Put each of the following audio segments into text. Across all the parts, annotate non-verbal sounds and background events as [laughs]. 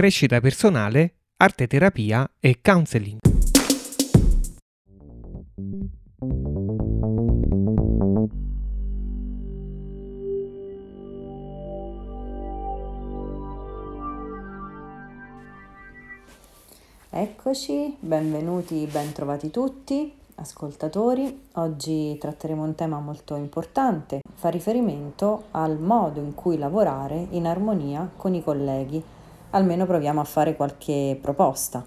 crescita personale, arte terapia e counseling. Eccoci, benvenuti, bentrovati tutti ascoltatori. Oggi tratteremo un tema molto importante, fa riferimento al modo in cui lavorare in armonia con i colleghi. Almeno proviamo a fare qualche proposta.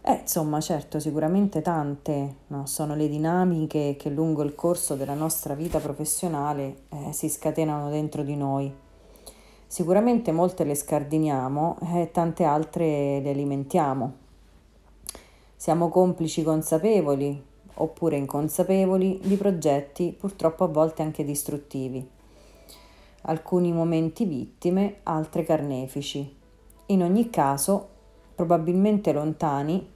Eh, insomma, certo, sicuramente tante no? sono le dinamiche che lungo il corso della nostra vita professionale eh, si scatenano dentro di noi. Sicuramente molte le scardiniamo e eh, tante altre le alimentiamo. Siamo complici consapevoli oppure inconsapevoli di progetti purtroppo a volte anche distruttivi. Alcuni momenti vittime, altre carnefici. In ogni caso, probabilmente lontani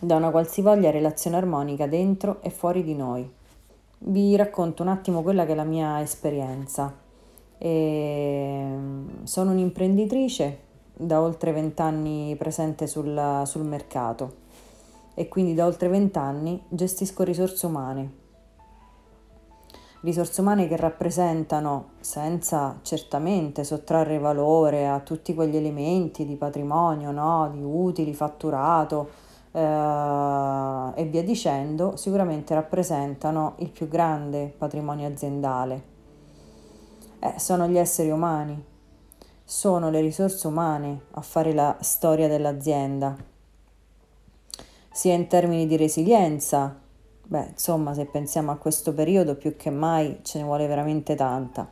da una qualsivoglia relazione armonica dentro e fuori di noi. Vi racconto un attimo quella che è la mia esperienza. E ehm, sono un'imprenditrice da oltre vent'anni presente sul, sul mercato e quindi da oltre vent'anni gestisco risorse umane. Risorse umane che rappresentano, senza certamente sottrarre valore a tutti quegli elementi di patrimonio, no? di utili, fatturato eh, e via dicendo, sicuramente rappresentano il più grande patrimonio aziendale. Eh, sono gli esseri umani, sono le risorse umane a fare la storia dell'azienda sia in termini di resilienza, beh, insomma, se pensiamo a questo periodo più che mai ce ne vuole veramente tanta,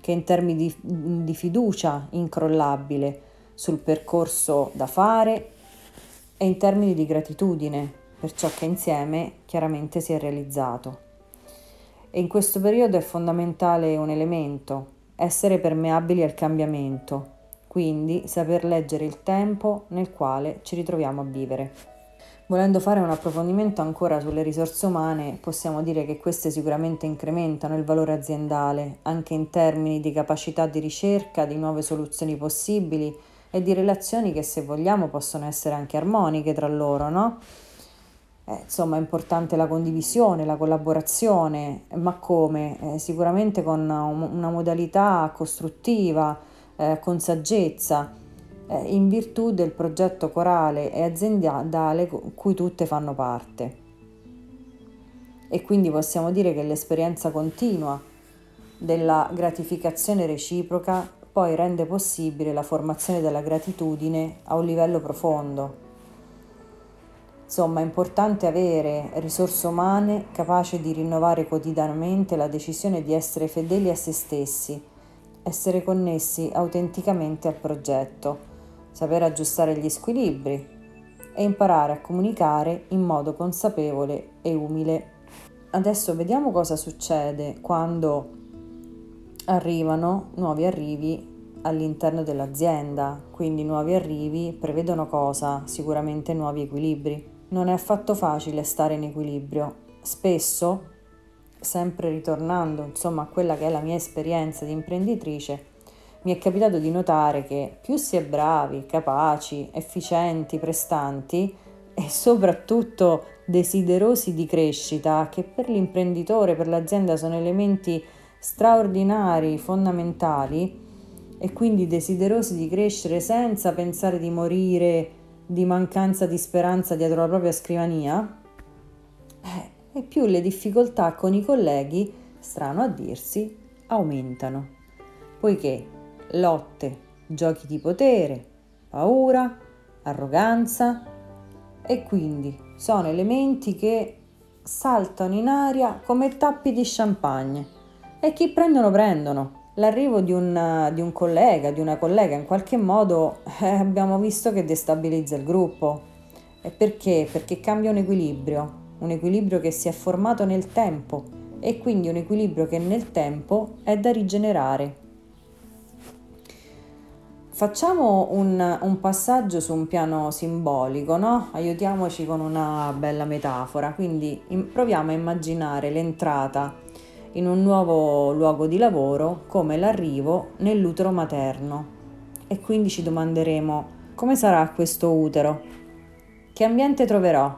che in termini di, di fiducia incrollabile sul percorso da fare e in termini di gratitudine per ciò che insieme chiaramente si è realizzato. E in questo periodo è fondamentale un elemento, essere permeabili al cambiamento, quindi saper leggere il tempo nel quale ci ritroviamo a vivere. Volendo fare un approfondimento ancora sulle risorse umane, possiamo dire che queste sicuramente incrementano il valore aziendale, anche in termini di capacità di ricerca, di nuove soluzioni possibili e di relazioni che se vogliamo possono essere anche armoniche tra loro, no? Eh, insomma, è importante la condivisione, la collaborazione, ma come? Eh, sicuramente con una, modalità costruttiva, eh, con saggezza in virtù del progetto corale e aziendale cui tutte fanno parte. E quindi possiamo dire che l'esperienza continua della gratificazione reciproca poi rende possibile la formazione della gratitudine a un livello profondo. Insomma, è importante avere risorse umane capaci di rinnovare quotidianamente la decisione di essere fedeli a se stessi, essere connessi autenticamente al progetto saper aggiustare gli squilibri e imparare a comunicare in modo consapevole e umile. Adesso vediamo cosa succede quando arrivano nuovi arrivi all'interno dell'azienda, quindi nuovi arrivi prevedono cosa? Sicuramente nuovi equilibri. Non è affatto facile stare in equilibrio. Spesso, sempre ritornando insomma a quella che è la mia esperienza di imprenditrice, mi è capitato di notare che più si è bravi, capaci, efficienti, prestanti [laughs] e soprattutto desiderosi di crescita, che per l'imprenditore, per l'azienda sono elementi straordinari, fondamentali, e quindi desiderosi di crescere senza pensare di morire di mancanza di speranza dietro la propria scrivania, eh, e più le difficoltà con i colleghi, strano a dirsi, aumentano, poiché lotte, giochi di potere, paura, arroganza e quindi sono elementi che saltano in aria come tappi di champagne e chi prendono prendono. L'arrivo di un, di un collega, di una collega in qualche modo eh, abbiamo visto che destabilizza il gruppo. E perché? Perché cambia un equilibrio, un equilibrio che si è formato nel tempo e quindi un equilibrio che nel tempo è da rigenerare Facciamo un, un, passaggio su un piano simbolico, no? Aiutiamoci con una bella metafora, quindi in, proviamo a immaginare l'entrata in un nuovo luogo di lavoro come l'arrivo nell'utero materno. e quindi ci domanderemo come sarà questo utero? Che ambiente troverò?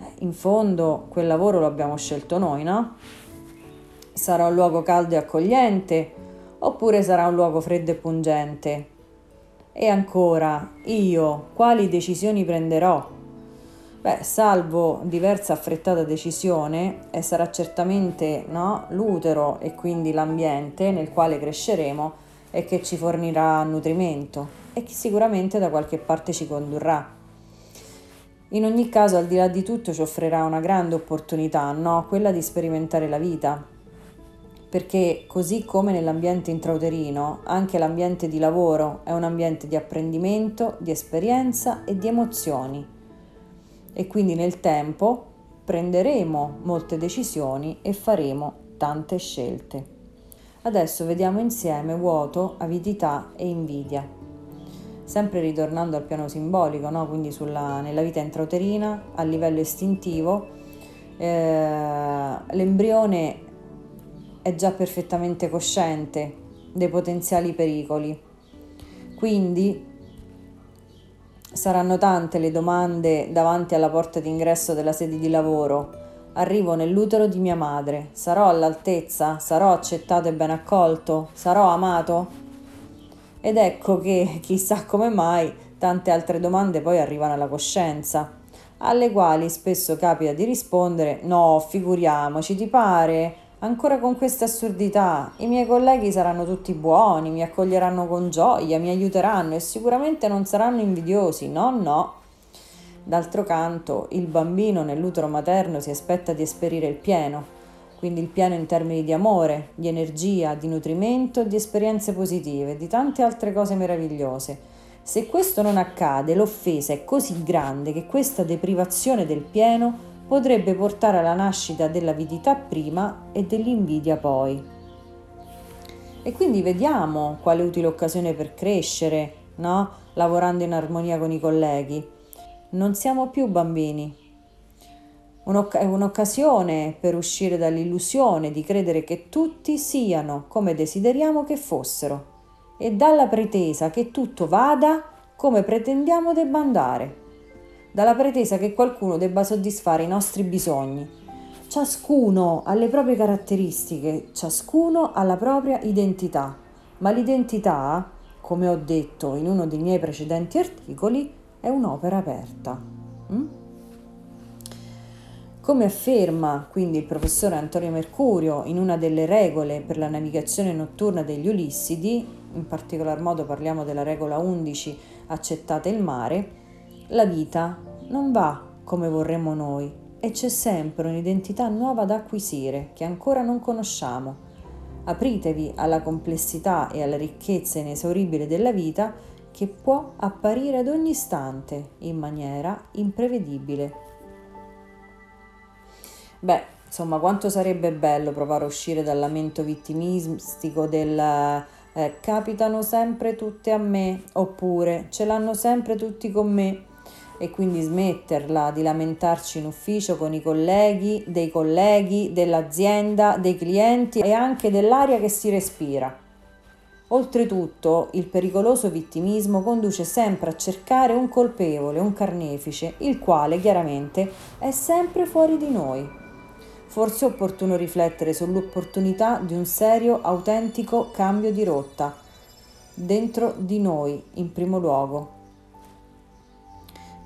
Eh, in fondo quel lavoro lo abbiamo scelto noi, no? Sarà un luogo caldo e accogliente oppure sarà un luogo freddo e pungente? E ancora, io quali decisioni prenderò? Beh, salvo diversa affrettata decisione, e sarà certamente no, l'utero e quindi l'ambiente nel quale cresceremo e che ci fornirà nutrimento e che sicuramente da qualche parte ci condurrà. In ogni caso, al di là di tutto, ci offrirà una grande opportunità, no? quella di sperimentare la vita, perché così come nell'ambiente intrauterino, anche l'ambiente di lavoro è un ambiente di apprendimento, di esperienza e di emozioni. E quindi nel tempo prenderemo molte decisioni e faremo tante scelte. Adesso vediamo insieme vuoto, avidità e invidia. Sempre ritornando al piano simbolico, no? quindi sulla, nella vita intrauterina, a livello istintivo, eh, l'embrione è già perfettamente cosciente dei potenziali pericoli. Quindi saranno tante le domande davanti alla porta d'ingresso della sede di lavoro. Arrivo nell'utero di mia madre. Sarò all'altezza? Sarò accettato e ben accolto? Sarò amato? Ed ecco che, chissà come mai, tante altre domande poi arrivano alla coscienza, alle quali spesso capita di rispondere no, figuriamoci, ti pare? Ancora con queste assurdità, i miei colleghi saranno tutti buoni, mi accoglieranno con gioia, mi aiuteranno e sicuramente non saranno invidiosi. No, no. D'altro canto, il bambino nell'utero materno si aspetta di esperire il pieno, quindi il pieno in termini di amore, di energia, di nutrimento, di esperienze positive, di tante altre cose meravigliose. Se questo non accade, l'offesa è così grande che questa deprivazione del pieno potrebbe portare alla nascita dell'avidità prima e dell'invidia poi. E quindi vediamo quale utile occasione per crescere, no? Lavorando in armonia con i colleghi. Non siamo più bambini. È un'occasione per uscire dall'illusione di credere che tutti siano come desideriamo che fossero e dalla pretesa che tutto vada come pretendiamo debba andare dalla pretesa che qualcuno debba soddisfare i nostri bisogni. Ciascuno ha le proprie caratteristiche, ciascuno ha la propria identità, ma l'identità, come ho detto in uno dei miei precedenti articoli, è un'opera aperta. Mm? Come afferma quindi il professore Antonio Mercurio in una delle regole per la navigazione notturna degli Ulissidi, in particolar modo parliamo della regola 11, accettate il mare, la vita non va come vorremmo noi e c'è sempre un'identità nuova da acquisire che ancora non conosciamo. Apritevi alla complessità e alla ricchezza inesauribile della vita che può apparire ad ogni istante in maniera imprevedibile. Beh, insomma, quanto sarebbe bello provare a uscire dal lamento vittimistico del eh, capitano sempre tutte a me oppure ce l'hanno sempre tutti con me e quindi smetterla di lamentarci in ufficio con i colleghi, dei colleghi, dell'azienda, dei clienti e anche dell'aria che si respira. Oltretutto, il pericoloso vittimismo conduce sempre a cercare un colpevole, un carnefice, il quale chiaramente è sempre fuori di noi. Forse è opportuno riflettere sull'opportunità di un serio, autentico cambio di rotta, dentro di noi in primo luogo,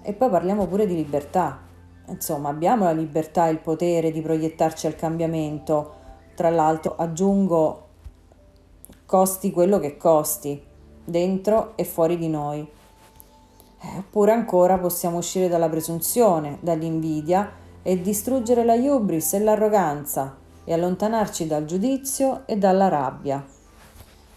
e poi parliamo pure di libertà. Insomma, abbiamo la libertà e il potere di proiettarci al cambiamento. Tra l'altro, aggiungo, costi quello che costi, dentro e fuori di noi. Eh, oppure ancora possiamo uscire dalla presunzione, dall'invidia e distruggere la hubris e l'arroganza e allontanarci dal giudizio e dalla rabbia.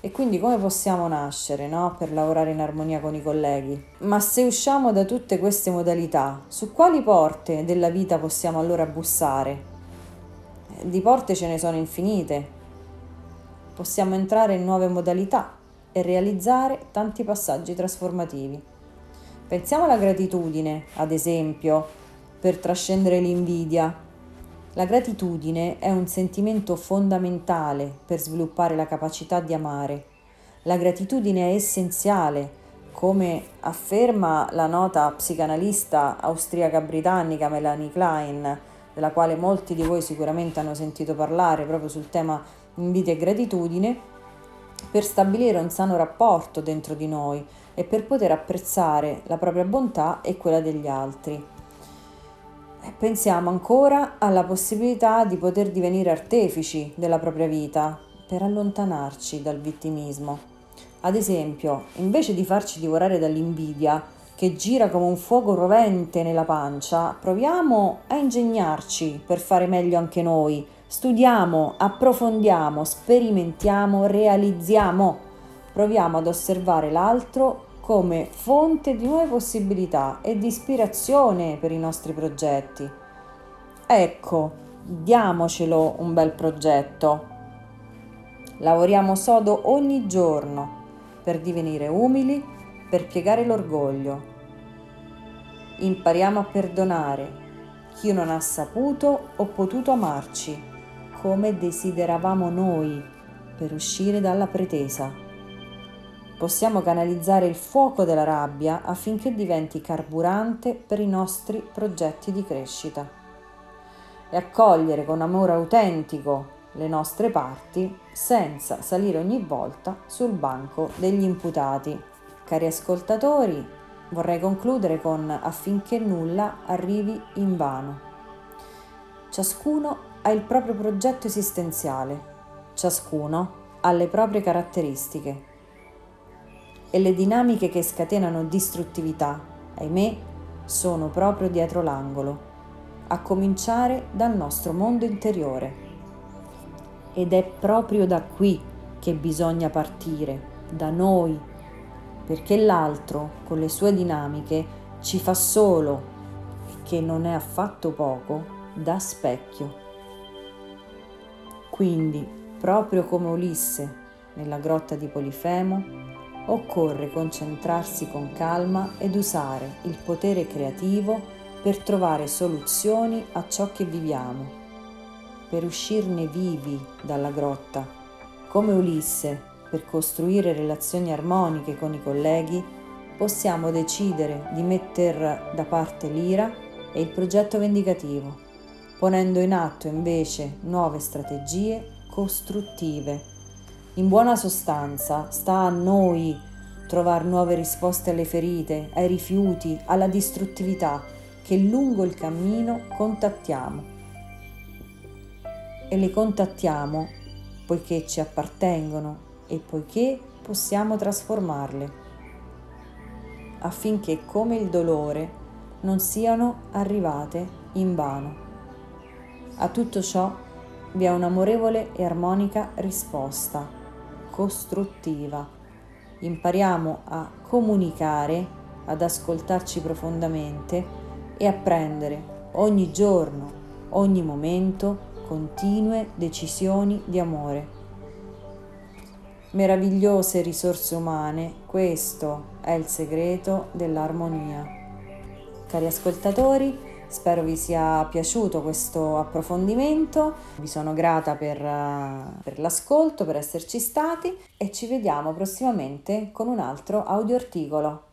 E quindi come possiamo nascere no? per lavorare in armonia con i colleghi? Ma se usciamo da tutte queste modalità, su quali porte della vita possiamo allora bussare? Di porte ce ne sono infinite. Possiamo entrare in nuove modalità e realizzare tanti passaggi trasformativi. Pensiamo alla gratitudine, ad esempio, per trascendere l'invidia, la gratitudine è un sentimento fondamentale per sviluppare la capacità di amare. La gratitudine è essenziale, come afferma la nota psicanalista austriaca-britannica Melanie Klein, della quale molti di voi sicuramente hanno sentito parlare proprio sul tema invidia e gratitudine, per stabilire un sano rapporto dentro di noi e per poter apprezzare la propria bontà e quella degli altri. Pensiamo ancora alla possibilità di poter divenire artefici della propria vita per allontanarci dal vittimismo. Ad esempio, invece di farci divorare dall'invidia, che gira come un fuoco rovente nella pancia, proviamo a ingegnarci per fare meglio anche noi. Studiamo, approfondiamo, sperimentiamo, realizziamo. Proviamo ad osservare l'altro come fonte di nuove possibilità e di ispirazione per i nostri progetti. Ecco, diamocelo un bel progetto. Lavoriamo sodo ogni giorno per divenire umili, per piegare l'orgoglio. Impariamo a perdonare chi non ha saputo o potuto amarci come desideravamo noi per uscire dalla pretesa. Possiamo canalizzare il fuoco della rabbia affinché diventi carburante per i nostri progetti di crescita e accogliere con amore autentico le nostre parti senza salire ogni volta sul banco degli imputati. Cari ascoltatori, vorrei concludere con affinché nulla arrivi in vano. Ciascuno ha il proprio progetto esistenziale, ciascuno ha le proprie caratteristiche e le dinamiche che scatenano distruttività, ahimè, sono proprio dietro l'angolo, a cominciare dal nostro mondo interiore ed è proprio da qui che bisogna partire, da noi, perché l'altro, con le sue dinamiche, ci fa solo, che non è affatto poco, da specchio. Quindi, proprio come Ulisse nella grotta di Polifemo, occorre concentrarsi con calma ed usare il potere creativo per trovare soluzioni a ciò che viviamo per uscirne vivi dalla grotta. Come Ulisse, per costruire relazioni armoniche con i colleghi, possiamo decidere di mettere da parte l'ira e il progetto vendicativo, ponendo in atto invece nuove strategie costruttive. In buona sostanza, sta a noi trovare nuove risposte alle ferite, ai rifiuti, alla distruttività che lungo il cammino contattiamo e le contattiamo poiché ci appartengono e poiché possiamo trasformarle, affinché come il dolore non siano arrivate in vano. A tutto ciò vi è un'amorevole e armonica risposta, costruttiva. Impariamo a comunicare, ad ascoltarci profondamente e a prendere ogni giorno, ogni momento continue decisioni di amore. Meravigliose risorse umane, questo è il segreto dell'armonia. Cari ascoltatori, spero vi sia piaciuto questo approfondimento, vi sono grata per, per l'ascolto, per esserci stati e ci vediamo prossimamente con un altro audio articolo.